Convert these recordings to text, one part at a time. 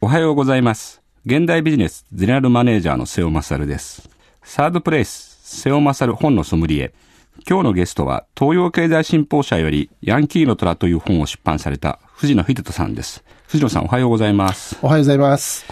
おはようございます。現代ビジネスゼネラルマネージャーの瀬尾勝です。サードプレイス、瀬尾勝本のソムリエ。今日のゲストは東洋経済新報社よりヤンキーの虎という本を出版された藤野秀人さんです。藤野さんおはようございます。おはようございます。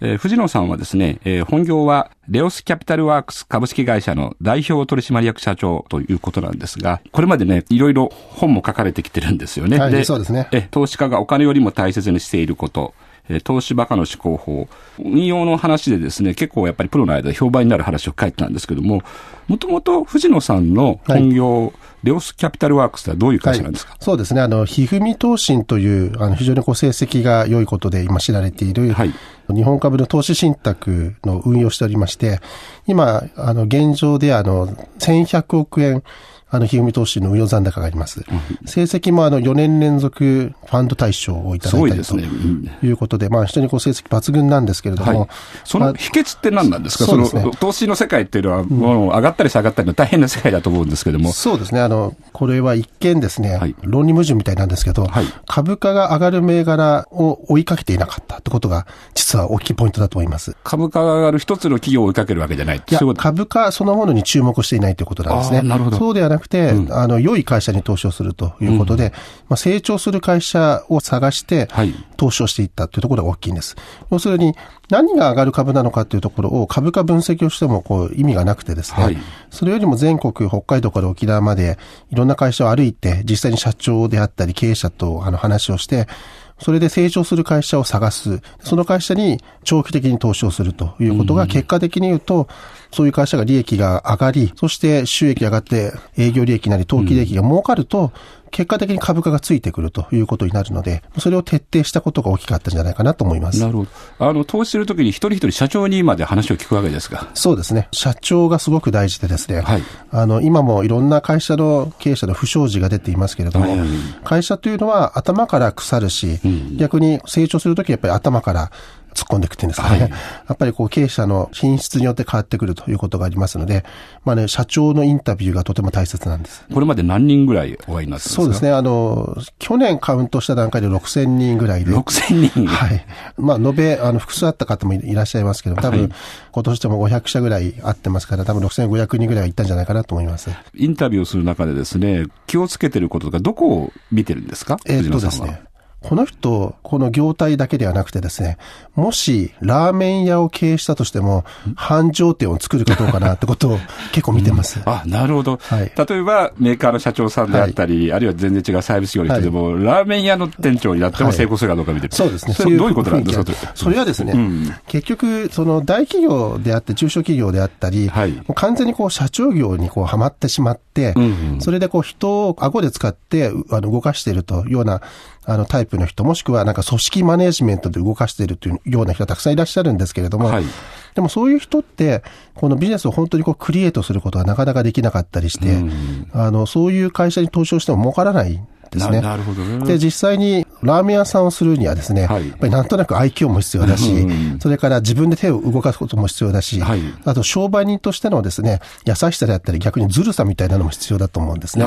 えー藤野さんはですね、えー本業はレオスキャピタルワークス株式会社の代表取締役社長ということなんですが、これまでね、いろいろ本も書かれてきてるんですよね。はいそうですねえ投資家がお金よりも大切にしていること、え投資バカの思考法、運用の話でですね、結構やっぱりプロの間で評判になる話を書いてたんですけども、もともと藤野さんの本業、レオスキャピタルワークスとはどういう会社なんですか、そうですね。あの、ひふみ投信という、あの、非常にこう成績が良いことで今知られている、はい。日本株の投資信託の運用をしておりまして、今、あの、現状であの、1100億円、あの、ひふみ投資の運用残高があります。成績もあの、4年連続ファンド大賞をいたすだいたりとごいですね。うん。いうことで、まあ、非常にこう成績抜群なんですけれども、はい。その秘訣って何なんですか、そうですね。の投資の世界っていうのは、もう上がったり下がったりの大変な世界だと思うんですけども。そうですね。あの、これは一見ですね、はい論理矛盾みたいなんですけど、はい株価が上がる銘柄を追いかけていなかったってことが、実は大きいポイントだと思います。株価が上がる一つの企業を追いかけるわけじゃない。いや株価そのものに注目していないということなんですね。なるほどそうではなくて、あの、良い会社に投資をするということで、まあ、成長する会社を探してはい、投資をしていったというところが大きいんです。要するに、何が上がる株なのかというところを株価分析をしてもこう意味がなくてですね、はいそれよりも全国、北海道から沖縄まで、いろんな会社を歩いて、実際に社長であったり経営者とあの話をして、それで成長する会社を探す。その会社に長期的に投資をするということが、結果的に言うと、そういう会社が利益が上がり、そして収益が上がって営業利益なり当期利益が儲かると、結果的に株価がついてくるということになるので、それを徹底したことが大きかったんじゃないかなと思いますな。るほど。あの、投資するときに一人一人社長にまで話を聞くわけですが。そうですね。社長がすごく大事でですね。はいあの、今もいろんな会社の経営者の不祥事が出ていますけれども、はいはい会社というのは頭から腐るし、逆に成長するときはやっぱり頭から突っ込んでいくっていうんですかね。はいやっぱりこう経営者の品質によって変わってくるということがありますので、まあね、社長のインタビューがとても大切なんです。これまで何人ぐらいお会いになってますか？そうですね。あの、去年カウントした段階で6000人ぐらいで。6000人。はい。まあ、延べ、あの、複数あった方もいらっしゃいますけど、多分、はい今年でも500社ぐらいあってますから、多分6500人ぐらいは行ったんじゃないかなと思います。インタビューをする中でですね、気をつけてることとか、どこを見てるんですか？えーっとですね。この人、この業態だけではなくてですね、もしラーメン屋を経営したとしても、繁盛店を作るかどうかなってことを 結構見てます。あ、なるほど。はい。例えば、メーカーの社長さんであったり、あるいは全然違うサービス業の人でも、ラーメン屋の店長になってもはい。成功するかどうか見てる。そうですね。それどういうことなんですか？それはですね、うん。結局、その大企業であって、中小企業であったり、完全にこう社長業にこうはまってしまって、うんうん。それでこう人を顎で使ってうあの動かしているというようなあのタイプの人、もしくはなんか組織マネジメントで動かしているというような人はたくさんいらっしゃるんですけれども、はいでもそういう人って、このビジネスを本当にこうクリエイトすることがなかなかできなかったりして、うんあの、そういう会社に投資をしても儲からないんですね。ななるほどね。で、実際にラーメン屋さんをするにはですね、はいやっぱりなんとなく愛嬌も必要だし、うんそれから自分で手を動かすことも必要だし、はいあと商売人としてのですね、優しさであったり逆にずるさみたいなのも必要だと思うんですね。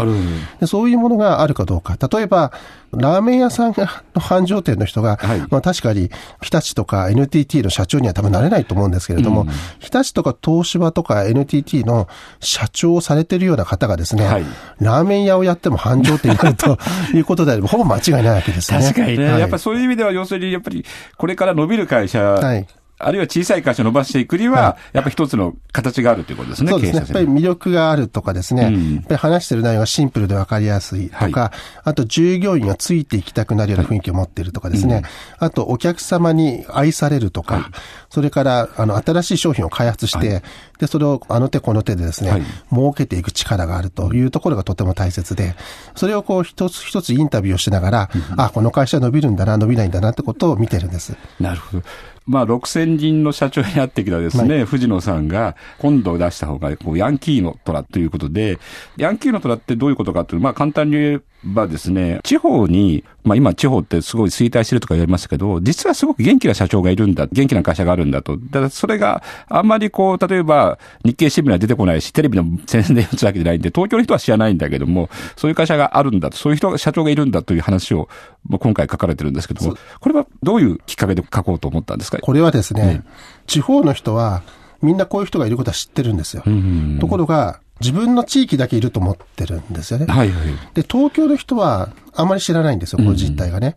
でそういうものがあるかどうか。例えば、ラーメン屋さんがの繁盛店の人が、はい。まあ確かに日立とか NTT の社長には多分なれないと思うんですけれども、日立とか東芝とか NTT の社長をされているような方がですね、はい。ラーメン屋をやっても繁盛店になると いうことであれば、ほぼ間違いないわけですね。確かにね。はい。やっぱりそういう意味では、要するに、やっぱり、これから伸びる会社、はいあるいは小さい会社を伸ばしていくには、やっぱり一つの形があるということですね、そうですね。やっぱり魅力があるとかですね、うん。やっぱり話してる内容がシンプルで分かりやすい。とか、はあと従業員がついていきたくなるような雰囲気を持っているとかですね、あとお客様に愛されるとか、それからあの新しい商品を開発して、で、それをあの手この手でですね、はい儲けていく力があるというところがとても大切で、それをこう一つ一つインタビューをしながら、あ、この会社伸びるんだな、伸びないんだなってことを見てるんです。なるほど。まあ、6000人の社長になってきたですね、藤野さんが、今度出した方が、こう、ヤンキーの虎ということで、ヤンキーの虎ってどういうことかっていうと、まあ、簡単に言ばですね、地方に、まあ今地方ってすごい衰退してるとか言われますけど、実はすごく元気な社長がいるんだ、元気な会社があるんだと。だからそれがあんまりこう、例えば日経新聞には出てこないし、テレビの宣伝打つわけじゃないんで、東京の人は知らないんだけども、そういう会社があるんだと、そういう人が、社長がいるんだという話を、まあ、今回書かれてるんですけども、これはどういうきっかけで書こうと思ったんですか？これはですね、地方の人は、みんなこういう人がいることは知ってるんですよ。ところが、自分の地域だけいると思ってるんですよね。はいはい。で、東京の人はあまり知らないんですよ、この実態がね。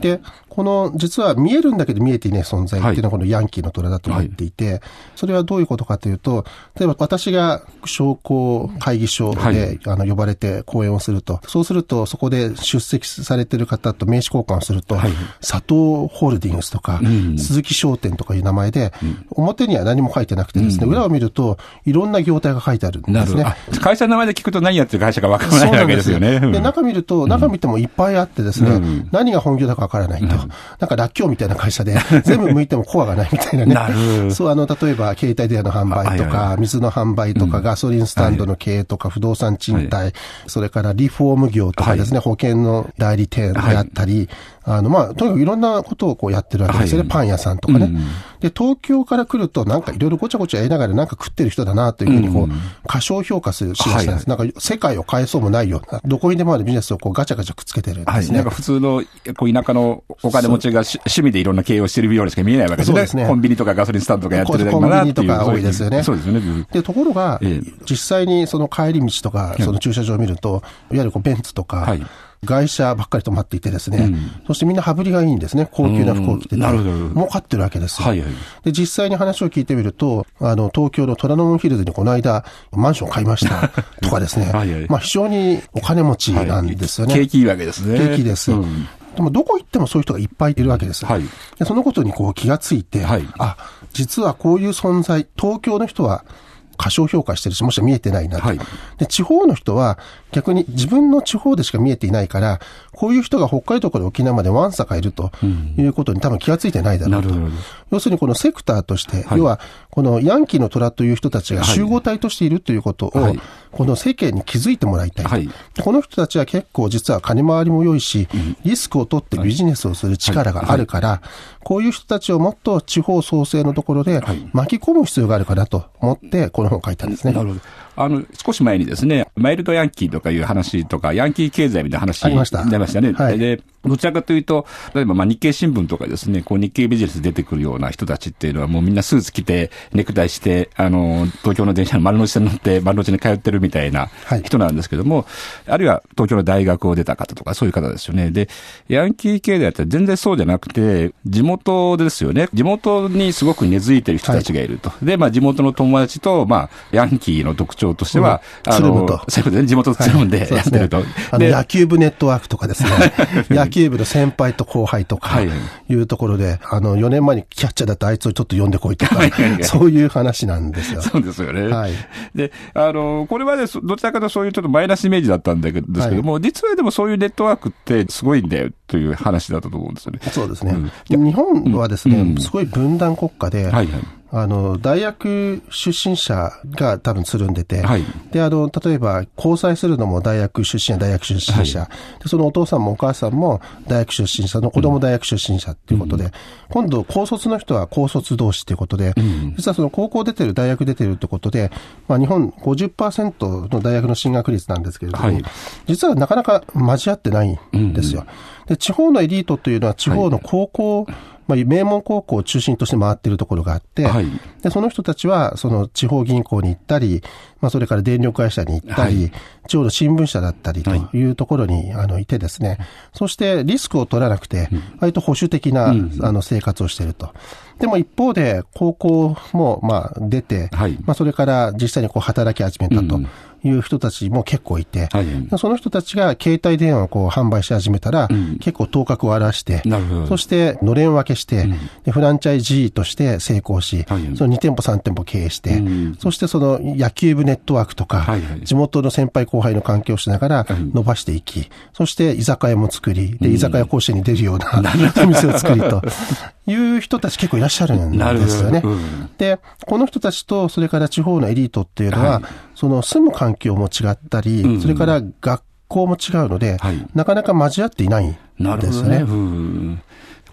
で、この、実は見えるんだけど見えていない存在っていうのはこのヤンキーの虎だと思っていて、それはどういうことかというと、例えば私が商工会議所で、はい。あの呼ばれて講演をすると、そうするとそこで出席されてる方と名刺交換をすると、はい。佐藤ホールディングスとか、ん。鈴木商店とかいう名前で、表には何も書いてなくてですね、裏を見るといろんな業態が書いてあるんですね。会社の名前で聞くと何やってる会社かわからないわけですよね。で、うん。中見ると、中見てもいっぱいあってですね、うん。何が本業だかわからないと。なんからっきょうみたいな会社で、全部向いてもコアがないみたいなね。なる。そう、あの、例えば、携帯電話の販売とか、水の販売とか、ガソリンスタンドの経営とか、不動産賃貸、それからリフォーム業とかですね、保険の代理店であったり、あの、まあ、とにかくいろんなことをこうやってるわけですよね。はいパン屋さんとかね。うんで、東京から来ると、なんかいろいろごちゃごちゃやりながらなんか食ってる人だなというふうに、こう、過小評価するしだしたんです。なんか、世界を変えそうもないような、どこにでもあるビジネスをこうガチャガチャくっつけてるんですね。はい。なんか普通の、こう、田舎のお金持ちがし趣味でいろんな経営をしてるようにしか見えないわけですね。そうですねコンビニとかガソリンスタンドとかやってるだけだなっていう。コンビニとか多いですよねそうですよね。うんで、ところがええ、実際にその帰り道とか、その駐車場を見ると、いわゆるこうベンツとかはい、外車ばっかり止まっていてですね、そしてみんな羽振りがいいんですね。高級な服を着てて。儲かってるわけですよ。はいはいで、実際に話を聞いてみると、あの、東京の虎ノ門ヒルズにこの間、マンション買いました とかですねはいはい。まあ非常にお金持ちなんですよね。景気いいわけですね。景気です。うんでもどこ行ってもそういう人がいっぱいいるわけです。はいでそのことにこう気がついて、はいあ、実はこういう存在、東京の人は過小評価してるし、もしくは見えてないなと、はい。で。地方の人は逆に自分の地方でしか見えていないから、こういう人が北海道から沖縄までわんさかいるということに多分気がついてないだろうと。なるほど。要するにこのセクターとして、はい。要はこのヤンキーの虎という人たちが集合体としているということを、はい。この世間に気づいてもらいたいと。はい。でこの人たちは結構実は金回りも良いし、リスクを取ってビジネスをする力があるから、こういう人たちをもっと地方創生のところで巻き込む必要があるかなと思って、この本を書いたんですね。なるほど。あの、少し前にですね、マイルドヤンキーとかいう話とか、ヤンキー経済みたいな話ありました出ましたね。はいで、どちらかというと、例えばまあ日経新聞とかですね、こう日経ビジネス出てくるような人たちっていうのはもうみんなスーツ着て、ネクタイして、あの、東京の電車の丸の内線に乗って丸の内に通ってるみたいなはい人なんですけども、あるいは東京の大学を出た方とかそういう方ですよね。で、ヤンキー経済って全然そうじゃなくて、地元ですよね。地元にすごく根付いてる人たちがいると。で、まあ地元の友達と、まあ、ヤンキーの特徴としては、うん。つるむと。そういうことでね、地元とつるむんでやってると。あの野球部ネットワークとかですね、野球部の先輩と後輩とかはい。はいいうところで、あの、4年前にキャッチャーだったあいつをちょっと呼んでこいとかはい。はいは、いそういう話なんですよ。そうですよね。はい。で、あの、これまでそどちらかというとそういうちょっとマイナスイメージだったんだけど、ですけども、実はでもそういうネットワークってすごいんだよという話だったと思うんですよね。そうですね。うん。日本はですね、うん。すごい分断国家で、はいはい。あの、大学出身者が多分つるんでて、はい。で、あの、例えば、交際するのも大学出身や大学出身者、で、そのお父さんもお母さんも大学出身者の子供大学出身者っていうことで、今度、高卒の人は高卒同士っていうことで、実はその高校出てる、大学出てるってことで、まあ、日本50%の大学の進学率なんですけれども、はい。実はなかなか交わってないんですよ。で、地方のエリートというのは地方の高校、まあ、名門高校を中心として回っているところがあって、はい。で、その人たちは、その地方銀行に行ったり、まあ、それから電力会社に行ったり、はい。地方の新聞社だったりとい。うところに、あの、いてですね、そしてリスクを取らなくて、割と保守的な、あの、生活をしていると。でも一方で、高校も、まあ、出て、はい。まあ、それから実際にこう、働き始めたという人たちも結構いて、はい。その人たちが携帯電話をこう販売し始めたら、結構頭角を現して、そしてのれん分けして、でフランチャイジーとして成功し、はい。その2店舗3店舗経営して、うん。そしてその野球部ネットワークとか、はいはい。地元の先輩後輩の関係をしながら伸ばしていき、そして居酒屋も作り、で、居酒屋甲子園に出るようなお店を作りという人たち結構いらっしゃるんなるほど。ですよね。うん。で、この人たちと、それから地方のエリートっていうのは、はい。その住む環境も違ったり、うん。それから学向も違うので、はい。なかなか交わっていないんですよね。うん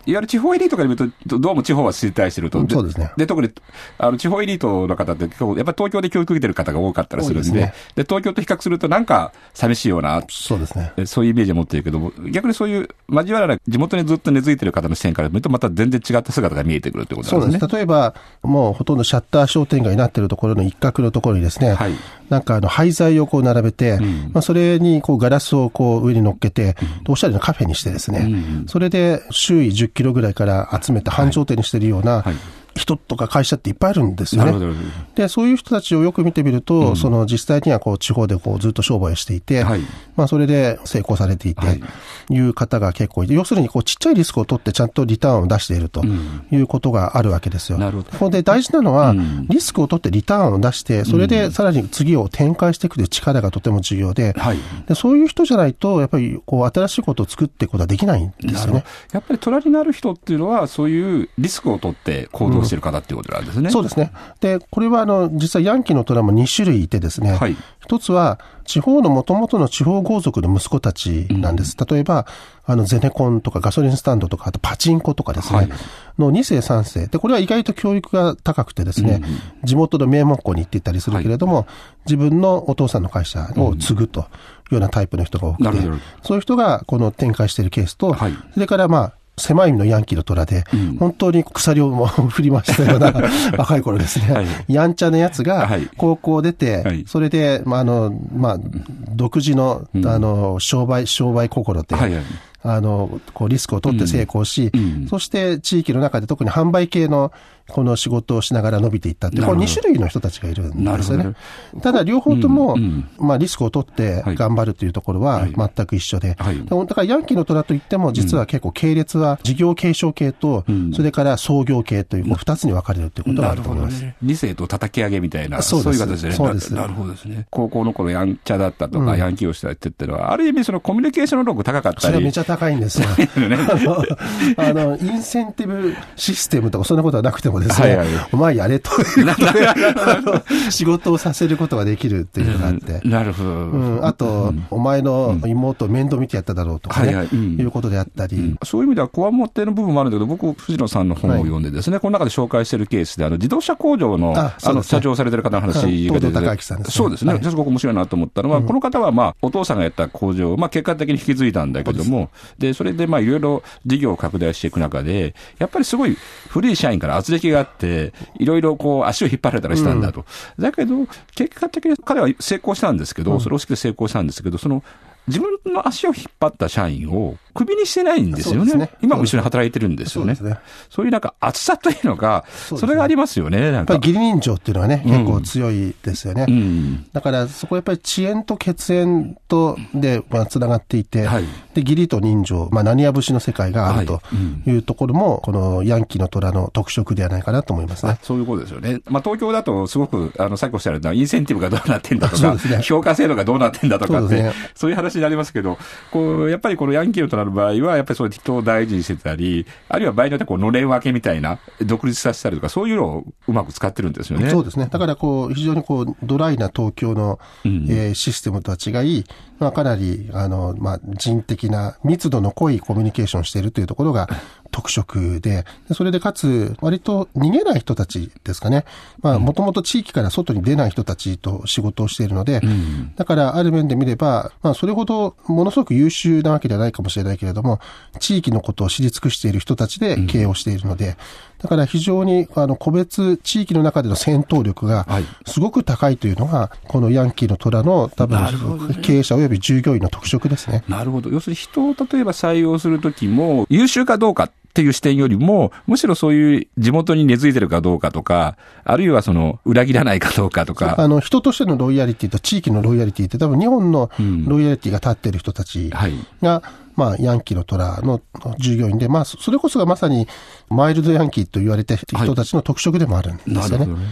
いわゆる地方エリートから見ると、どうも地方は衰退してると。うんそうですねで、特に、あの、地方エリートの方って結構、やっぱり東京で教育受けてる方が多かったりするんで、で多いですね東京と比較するとなんか寂しいような、そうですね。えそういうイメージを持ってるけども、逆にそういう交わらない、地元にずっと根付いてる方の視点から見ると、また全然違った姿が見えてくるってことそうなんんですす。なでね。例えば、もうほとんどシャッター商店街になっているところの一角のところにですね、はいなんかあの廃材をこう並べて、んまあそれにこうガラスをこう上に乗っけて、おしゃれなカフェにしてですね、うんそれで周囲10キロぐらいから集めて繁盛店にしてるような人とか会社っていっぱいあるんですよね。で、そういう人たちをよく見てみると、その実際にはこう地方でこうずっと商売をしていて、はいまあそれで成功されていて、はいい、う方が結構いて、要するにこうちっちゃいリスクを取ってちゃんとリターンを出しているということがあるわけですよ。なるほどここで大事なのは、うんリスクを取ってリターンを出して、それでさらに次を展開していくという力がとても重要で、はい。でそういう人じゃないと、やっぱりこう新しいことを作っていくことはできないんですよね。やっぱり隣になる人っていうのは、そういうリスクを取って行動してる方っていうことなん。ですね。そうですね。で、これはあの、実際ヤンキーの虎も2種類いてですね、はい。一つは地方の元々の地方豪族の息子たちなんです。例えば、あの、ゼネコンとかガソリンスタンドとか、あとパチンコとかですね、はい。の2世3世。で、これは意外と教育が高くてですね、地元の名門校に行っていたりするけれども、自分のお父さんの会社を継ぐというようなタイプの人が多くて、そういう人がこの展開しているケースと、はい。それからまあ、狭い意味のヤンキーの虎で、本当に鎖をも振りましたような 若い頃ですね、はい。やんちゃなやつがはい。高校出て、はい。それで、まあ、あの、まあ、独自の、あの、商売、商売心で、はいはい。あの、こう、リスクを取って成功し、うん。そして地域の中で特に販売系の、この仕事をしながら伸びていったってこのなるほど2種類の人たちがいるんですよね。ただ、両方とも、まあ、リスクを取ってはい頑張るというところははい全く一緒で、だからヤンキーの虎といっても、実は結構系列は事業継承系と、んそれから創業系という、こう二つに分かれるということがあなると思います。ね。理性と叩き上げみたいな、そういう形でね。そうですななるほどですね。高校の頃やんちゃだったとか、ヤンキーをしたって言ってるのは、ある意味そのコミュニケーション能力高かったり。それはめちゃ高いんですよ。あの、あのインセンティブシステムとかそんなことはなくてもですね、はいはい。お前やれという。ことで、あの仕事をさせることができるっていうのがあって。なるほど。うん、あと、お前の妹を面倒見てやっただろうとかね、はいはい。うん。いうことであったり、そういう意味では、こわもての部分もあるんだけど、僕、藤野さんの本を読んでですね、この中で紹介しているケースで、あの自動車工場の、ああの、社長されてる方の話が出てね。そうですね。はい。すごく面白いなと思ったのは、この方は、まあ、お父さんがやった工場を、まあ、結果的に引き継いだんだけども、で、それで、まあ、いろいろ事業を拡大していく中で、やっぱりすごい古い社員から圧力があって、いろいろこう、足を引っ張られたりしたんだと。だけど、結果的に彼は成功したんですけど、それをして成功したんですけど、その、自分の足を引っ張った社員をクビにしてないんですよね。ね今も一緒に働いてるんですよね。そうねそういうなんか厚さというのが、それがありますよね。やっぱり。義理人情っていうのはね、結構強いですよね。うん。だから、そこはやっぱり遅延と血縁とで、まあ、つながっていて、はいで、義理と人情、まあ、何や節の世界があるとはいいうところも、このヤンキーの虎の特色ではないかなと思いますね。そういうことですよね。まあ、東京だとすごく、あの、さっきおっしゃられたインセンティブがどうなってんだとか、ね評価制度がどうなってんだとかって、そういう話になりますけど、こう、やっぱりこのヤンキーとなる場合は、やっぱりそういう人を大事にしてたり、あるいは場合によってはこう、のれん分けみたいな、独立させたりとか、そういうのをうまく使ってるんですよね。そうですね。だから、こう、非常にこう、ドライな東京の、うんえーシステムとは違い、まあ、かなり、あの、まあ、人的な、密度の濃いコミュニケーションをしているというところが特色で、でそれでかつ、割と逃げない人たちですかね。まあ、もともと地域から外に出ない人たちと仕事をしているので、だから、ある面で見れば、まあ、それほど、ものすごく優秀なわけではないかもしれないけれども、地域のことを知り尽くしている人たちで経営をしているので、だから非常に、あの、個別地域の中での戦闘力がはい、すごく高いというのが、このヤンキーの虎の多分、経営者及び従業員の特色ですね。なるほど。要するに人を例えば採用するときも、優秀かどうかっていう視点よりも、むしろそういう地元に根付いてるかどうかとか、あるいはその裏切らないかどうかとか、あの、人としてのロイヤリティと地域のロイヤリティって多分日本のロイヤリティが立っている人たちはいが、まあ、ヤンキーの虎の従業員で、まあ、それこそがまさにマイルドヤンキーと言われて人たちの特色でもあるんですよね。なるほどね。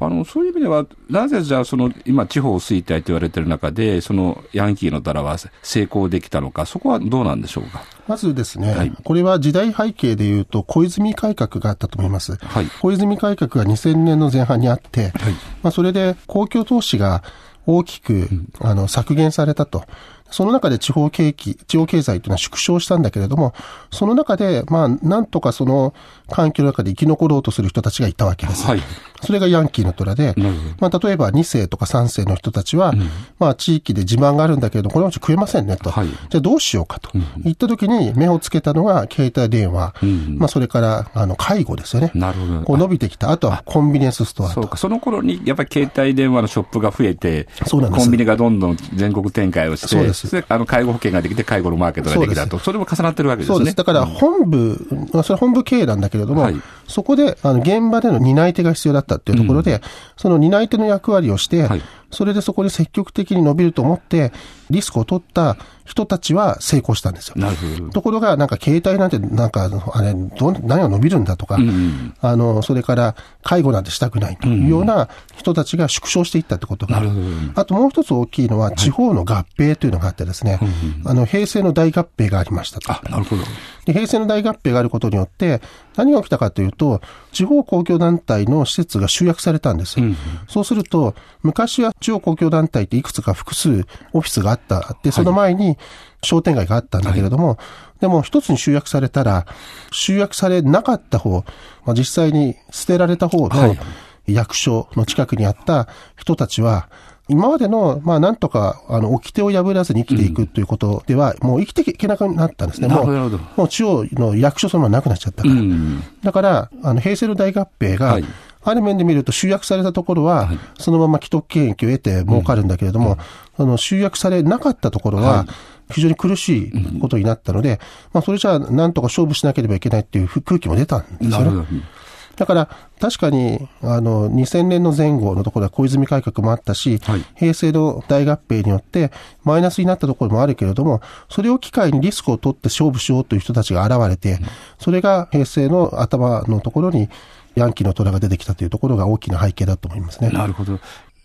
あの、そういう意味では、なぜじゃあ、その、今、地方衰退と言われてる中で、その、ヤンキーの虎は成功できたのか、そこはどうなんでしょうか？まずですね、はいこれは時代背景で言うと、小泉改革があったと思います。はい小泉改革が2000年の前半にあって、まあ、それで公共投資が大きく、あの、削減されたと。その中で地方景気、地方経済というのは縮小したんだけれども、その中で、まあ、なんとかその環境の中で生き残ろうとする人たちがいたわけです。はい。それがヤンキーの虎で、まあ、例えば2世とか3世の人たちは、まあ、地域で自慢があるんだけれども、このうち食えませんねと。はい。じゃあどうしようかと。言った時に目をつけたのが携帯電話、まあ、それから、あの、介護ですよね。なるほど。こう伸びてきた。あとはコンビニエンスストアと。そうか、その頃にやっぱり携帯電話のショップが増えて、そうなんです。コンビニがどんどん全国展開をして、そうです。れあの介護保険ができて、介護のマーケットができたと、それも重なってるわけですね。そうです。だから本部、まあそれは本部経営なんだけれども、はい。そこであの現場での担い手が必要だったっていうところで、その担い手の役割をして、はいそれでそこに積極的に伸びると思って、リスクを取った人たちは成功したんですよ。なるほど。ところが、なんか携帯なんて、なんか、あれ、どう何が伸びるんだとか、あの、それから介護なんてしたくないというような人たちが縮小していったってことがある。あともう一つ大きいのは、地方の合併というのがあってですね、あの、平成の大合併がありましたと。あ、なるほど。で平成の大合併があることによって、何が起きたかというと、地方公共団体の施設が集約されたんです。そうすると、昔は地方公共団体っていくつか複数オフィスがあった。で、その前に商店街があったんだけれども、でも一つに集約されたら、集約されなかった方、まあ、実際に捨てられた方の役所の近くにあった人たちは、今までの、まあ、なんとか、あの、掟を破らずに生きていくということでは、もう生きていけなくなったんですね。もうもう地方の役所そのままなくなっちゃったから。うん。だから、あの、平成の大合併が、はいある面で見ると集約されたところは、そのまま既得権益を得て儲かるんだけれども、その集約されなかったところは、非常に苦しいことになったので、まあ、それじゃあ、なんとか勝負しなければいけないっていう空気も出たんですよね。。だから、確かに、あの、2000年の前後のところは小泉改革もあったし、はい平成の大合併によって、マイナスになったところもあるけれども、それを機会にリスクを取って勝負しようという人たちが現れて、それが平成の頭のところに、ヤンキーの虎が出てきたというところが大きな背景だと思いますね。なるほど。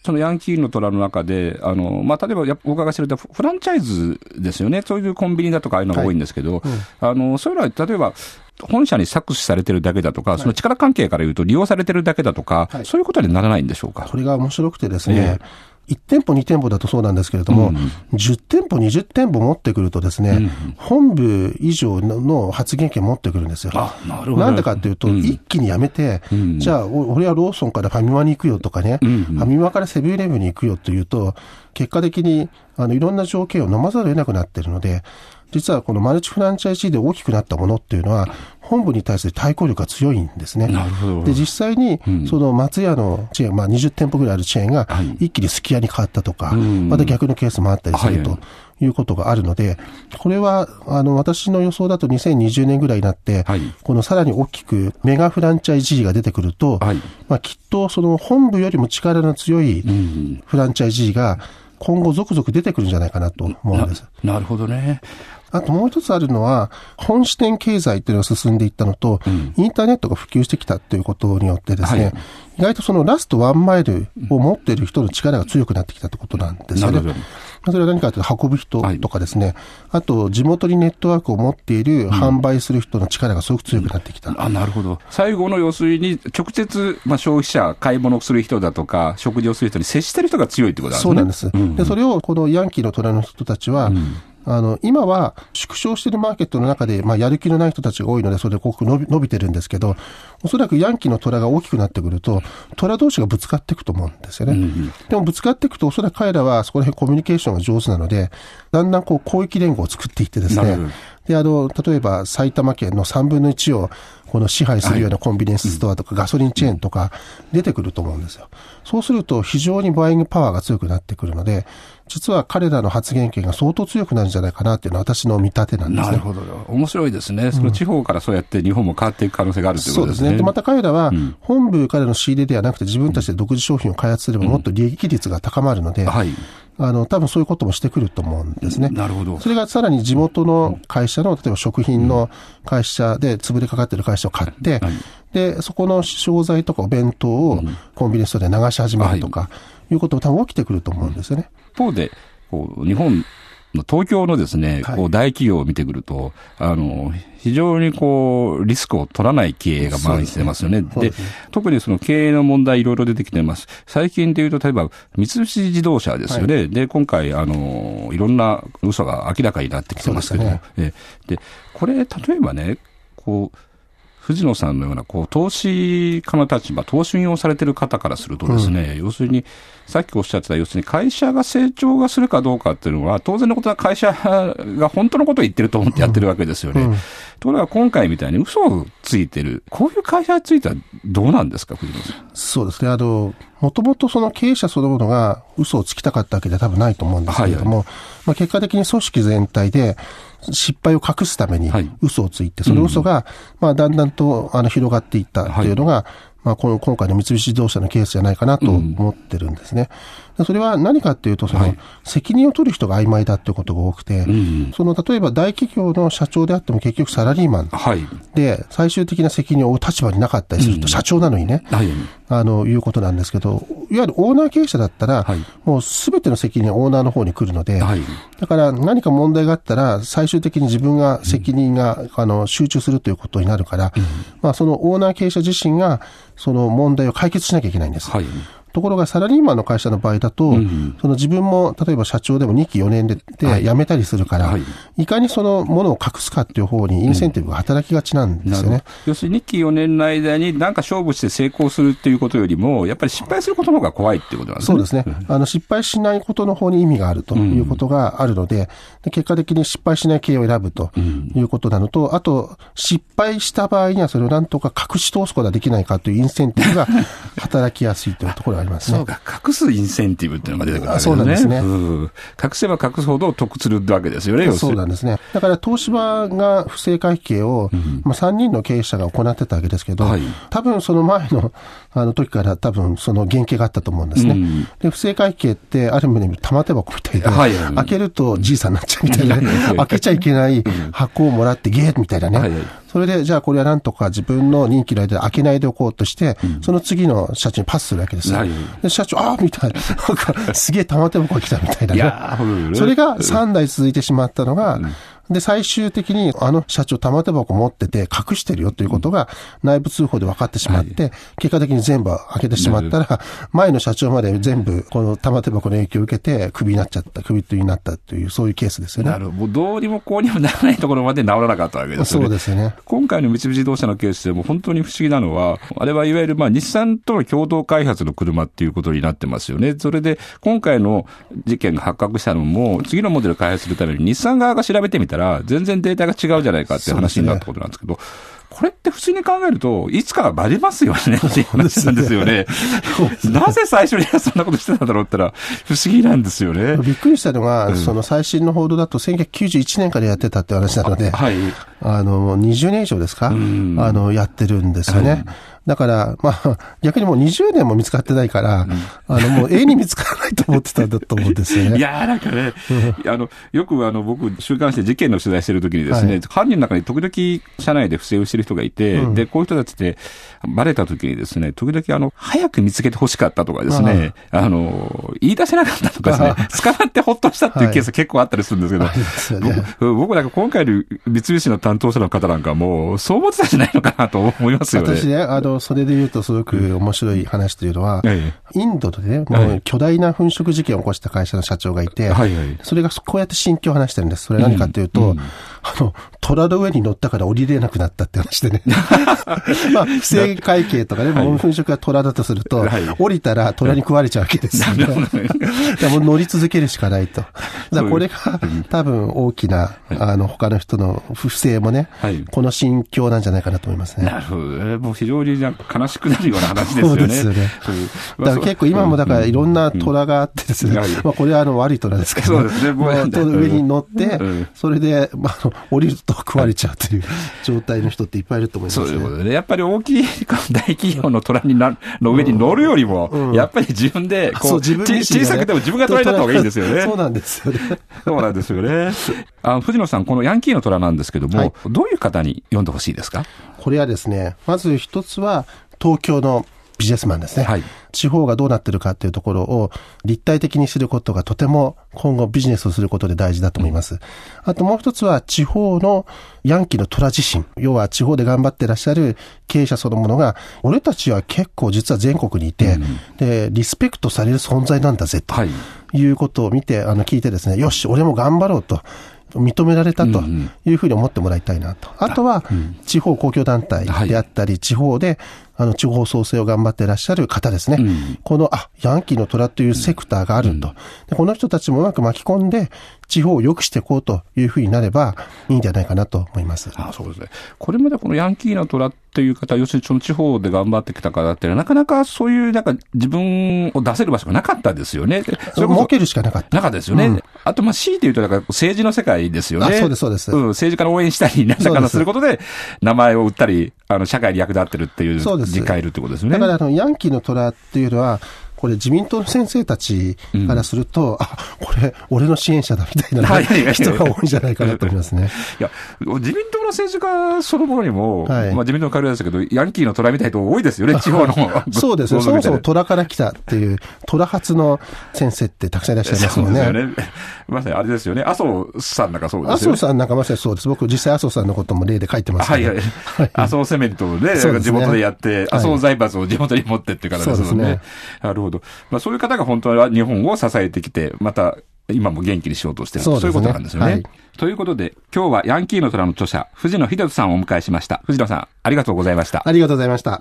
そのヤンキーの虎の中で、あの、まあ、例えば、お伺いしてると、フランチャイズですよね。そういうコンビニだとかああいうのが多いんですけど、あの、そういうのは、例えば、本社に搾取されてるだけだとか、その力関係から言うと利用されてるだけだとか、はいそういうことにならないんでしょうか？それが面白くてですね、1店舗、2店舗だとそうなんですけれども、10店舗、20店舗持ってくるとですね、本部以上の発言権持ってくるんですよ。あなるほど。なんでかっていうと、うん。一気にやめて、ん。じゃあ、お俺はローソンからファミマに行くよとかね、うんファミマからセブンイレブンに行くよというと、結果的に、あの、いろんな条件を飲まざるを得なくなっているので、実はこのマルチフランチャイズで大きくなったものっていうのは、本部に対する対抗力が強いんですね。なるほど。で、実際に、その松屋のチェーン、まあ20店舗ぐらいあるチェーンがはい、一気にすき家に変わったとか、ん。また逆のケースもあったりするはいということがあるので、これは、あの、私の予想だと2020年ぐらいになってはい、このさらに大きくメガフランチャイズが出てくるとはい、まあきっとその本部よりも力の強いうん。フランチャイズが今後続々出てくるんじゃないかなと思うんです。ななるほどね。あともう一つあるのは、本支店経済っていうのが進んでいったのと、インターネットが普及してきたということによってですね、はい意外とそのラストワンマイルを持っている人の力が強くなってきたってことなんですよね。それは何かというと運ぶ人とかですね、あと地元にネットワークを持っている販売する人の力がすごく強くなってきた。あ、なるほど。最後の要するに、直接、まあ、消費者、買い物をする人だとか、食事をする人に接してる人が強いってことなんですね。そうなんです。で、それをこのヤンキーの虎の人たちは、あの、今は縮小しているマーケットの中で、まあ、やる気のない人たちが多いので、それでこう伸び伸びてるんですけど、おそらくヤンキーの虎が大きくなってくると、虎同士がぶつかっていくと思うんですよね。でもぶつかっていくと、おそらく彼らはそこら辺コミュニケーションが上手なので、だんだんこう、広域連合を作っていってですねで、あの、例えば埼玉県の3分の1をこの支配するようなコンビニエンスストアとかガソリンチェーンとか出てくると思うんですよ。そうすると非常にバイングパワーが強くなってくるので、実は彼らの発言権が相当強くなるんじゃないかなっていうのは私の見立てなんですね。なるほど。面白いですね。その地方からそうやって日本も変わっていく可能性があるということですね。そうですね。で、また彼らは、本部からの仕入れではなくて自分たちで独自商品を開発すればもっと利益率が高まるので、はい。あの、多分そういうこともしてくると思うんですね。なるほど。それがさらに地元の会社の、例えば食品の会社で潰れかかってる会社を買って、で、そこの商材とかお弁当をコンビニストアで流し始めるとか、いうことも多分起きてくると思うんですよね。一方で、こう、日本東京のですね、こう大企業を見てくると、あの、非常にこう、リスクを取らない経営が蔓延してますよね。で、ね、特にその経営の問題いろいろ出てきてます。最近で言うと、例えば、三菱自動車ですよね。はい、で、今回、あの、いろんな嘘が明らかになってきてますけども。ね、で、これ、例えばね、こう、藤野さんのような、こう、投資家の立場、投資運用されてる方からするとですね、うん、要するに、さっきおっしゃってた、要するに会社が成長がするかどうかっていうのは、当然のことは会社が本当のことを言ってると思ってやってるわけですよね。うんうん、ところが今回みたいに嘘をついてる、こういう会社についてはどうなんですか、藤野さん？そうですね。あの、もともとその経営者そのものが嘘をつきたかったわけでは多分ないと思うんですけれども、はいはい、まあ、結果的に組織全体で失敗を隠すために嘘をついて、その嘘が、まあ、だんだんとあの広がっていったというのが、まあ、この今回の三菱自動車のケースじゃないかなと思ってるんですね。うん、それは何かっていうと、その、責任を取る人が曖昧だっていうことが多くて、その、例えば大企業の社長であっても結局サラリーマン。で、最終的な責任を負う立場になかったりすると、社長なのにね、あの、いうことなんですけど、いわゆるオーナー経営者だったら、もうすべての責任はオーナーの方に来るので、だから何か問題があったら、最終的に自分が責任が、あの、集中するということになるから、まあ、そのオーナー経営者自身が、その問題を解決しなきゃいけないんです。はい、ところがサラリーマンの会社の場合だと、うん、その自分も例えば社長でも2期4年でで辞めたりするから、はい、いかにそのものを隠すかっていう方にインセンティブが働きがちなんですよね。要するに2期4年の間に何か勝負して成功するっていうことよりも、やっぱり失敗することの方が怖いっていうことなんですね。そうですね。あの失敗しないことの方に意味があるということがあるので、で結果的に失敗しない経営を選ぶということなのと、あと失敗した場合にはそれをなんとか隠し通すことができないかというインセンティブが働きやすいというところがありますね。そうか、隠すインセンティブっていうのが出てくるわけですね。そうなんですね、隠せば隠すほど得するわけですよね、そうなんですね。だから東芝が不正会計を、うん、まあ、3人の経営者が行ってたわけですけど、はい、多分その前のあの時から多分その原型があったと思うんですね。うん、で不正会計ってある意味玉手箱みたいで、はい、開けるとじいさんになっちゃうみたいな、ね、開けちゃいけない箱をもらってゲーみたいなね。はいそれで、じゃあこれはなんとか自分の任期の間で開けないでおこうとして、うん、その次の社長にパスするわけですよ。で社長、ああみたいな、なんかすげえ玉手箱が来たみたいなね。それが3代続いてしまったのが、うんで、最終的にあの社長玉手箱持ってて隠してるよということが内部通報で分かってしまって、結果的に全部開けてしまったら、前の社長まで全部この玉手箱の影響を受けてクビになっちゃった、クビとになったという、そういうケースですよね。なるほど。どうにもこうにもならないところまで治らなかったわけですよね。そうですよね。今回の三菱自動車のケースでも本当に不思議なのは、あれはいわゆるまあ日産との共同開発の車っていうことになってますよね。それで今回の事件が発覚したのも、次のモデル開発するために日産側が調べてみたら、全然データが違うじゃないかっていう話になったことなんですけど、これって普通に考えると、いつかはバレますよねっていう話なんですよね。なぜ最初にそんなことしてたんだろうってのは不思議なんですよね。びっくりしたのが、うん、その最新の報道だと1991年からやってたって話なので、はい、あの、20年以上ですか、うん、あの、やってるんですよね。うんだから、まあ、逆にもう20年も見つかってないから、うん、あの、もう永遠に見つからないと思ってたんだと思うんですよね。いやなんかね、あの、よくあの、僕、週刊誌で事件の取材してるときにですね、はい、犯人の中に時々社内で不正をしてる人がいて、うん、で、こういう人たちって、バレたときにですね、時々あの、早く見つけて欲しかったとかですね、あの、言い出せなかったとかですね、捕まってほっとしたっていうケース結構あったりするんですけど、はい僕僕なんか今回の三菱の担当者の方なんかも、そう思ってたんじゃないのかなと思いますよね。私ね、あの、それで言うとすごく面白い話というのは、インドでね、もう巨大な粉飾事件を起こした会社の社長がいて、それがこうやって心境を話してるんです。それは何かというと、あの、虎の上に乗ったから降りれなくなったって話でね。まあ、不正会計とかね、もう粉飾が虎だとすると、降りたら虎に食われちゃうわけですよね。もう乗り続けるしかないと。だこれが多分大きな、あの、他の人の不正もね、この心境なんじゃないかなと思いますね。なるほど。もう非常に悲しくなるような話ですよね。そうですよね。だから結構今もだからいろんな虎があってですね、まあこれはあの悪い虎ですけど、そうですね。もう上に乗って、それで、まあ、降りると食われちゃうという状態の人っていっぱいいると思いますね。そういうことでね。やっぱり大きい大企業の虎になの上に乗るよりも、やっぱり自分で、こう、小さくても自分が虎になった方がいいんですよね。そうなんですよね。そうなんですよね。あ藤野さん、このヤンキーの虎なんですけども、はい、どういう方に読んでほしいですか？これはですね、まず一つは、東京のビジネスマンですね。はい、地方がどうなってるかっていうところを立体的にすることがとても今後ビジネスをすることで大事だと思います。あともう一つは地方のヤンキーの虎自身、要は地方で頑張ってらっしゃる経営者そのものが、俺たちは結構実は全国にいて、うん、で、リスペクトされる存在なんだぜ、ということを見て、あの、聞いてですね、よし、俺も頑張ろうと。認められたというふうに思ってもらいたいなと。あとは、地方公共団体であったり、地方で、あの、地方創生を頑張っていらっしゃる方ですね。この、あ、ヤンキーの虎というセクターがあると。でこの人たちもうまく巻き込んで、地方を良くしていこうというふうになればいいんじゃないかなと思います。あそうですね。これまでこのヤンキーの虎っていう方、要するにその地方で頑張ってきた方ってなかなかそういうなんか自分を出せる場所がなかったですよね。それ儲けるしかなかった。なかったですよね。うん、あと、まあ、強いて言うと、だから政治の世界ですよね。そうです、そうです。うん、政治家の応援したり、なんだかんすることで、名前を売ったり、あの、社会に役立ってるっていう、そうです。理解いるってことですね。だから、あの、ヤンキーの虎っていうのは、これ自民党の先生たちからすると、うん、あ、これ、俺の支援者だみたいな、人が多いんじゃないかなと思いますね。いや、自民党の政治家そのものにも、はい、まあ自民党の会ですけど、ヤンキーの虎みたいな人多いですよね、地方の。そうですね。そもそも虎から来たっていう、虎発の先生ってたくさんいらっしゃいますよね。そうですよね。まさにあれですよね。麻生さんなんかそうですよね。麻生さんなんかまさにそうです。僕実際麻生さんのことも例で書いてますけど。はいはい。麻生セメントをね、地元でやって、麻生財閥を地元に持ってってからですもんね。なるほど。まあそういう方が本当は日本を支えてきて、また今も元気にしようとしてるそう、ね,、いうことなんですよね。はい、ということで、今日はヤンキーの虎の著者、藤野秀人さんをお迎えしました。藤野さん、ありがとうございました。ありがとうございました。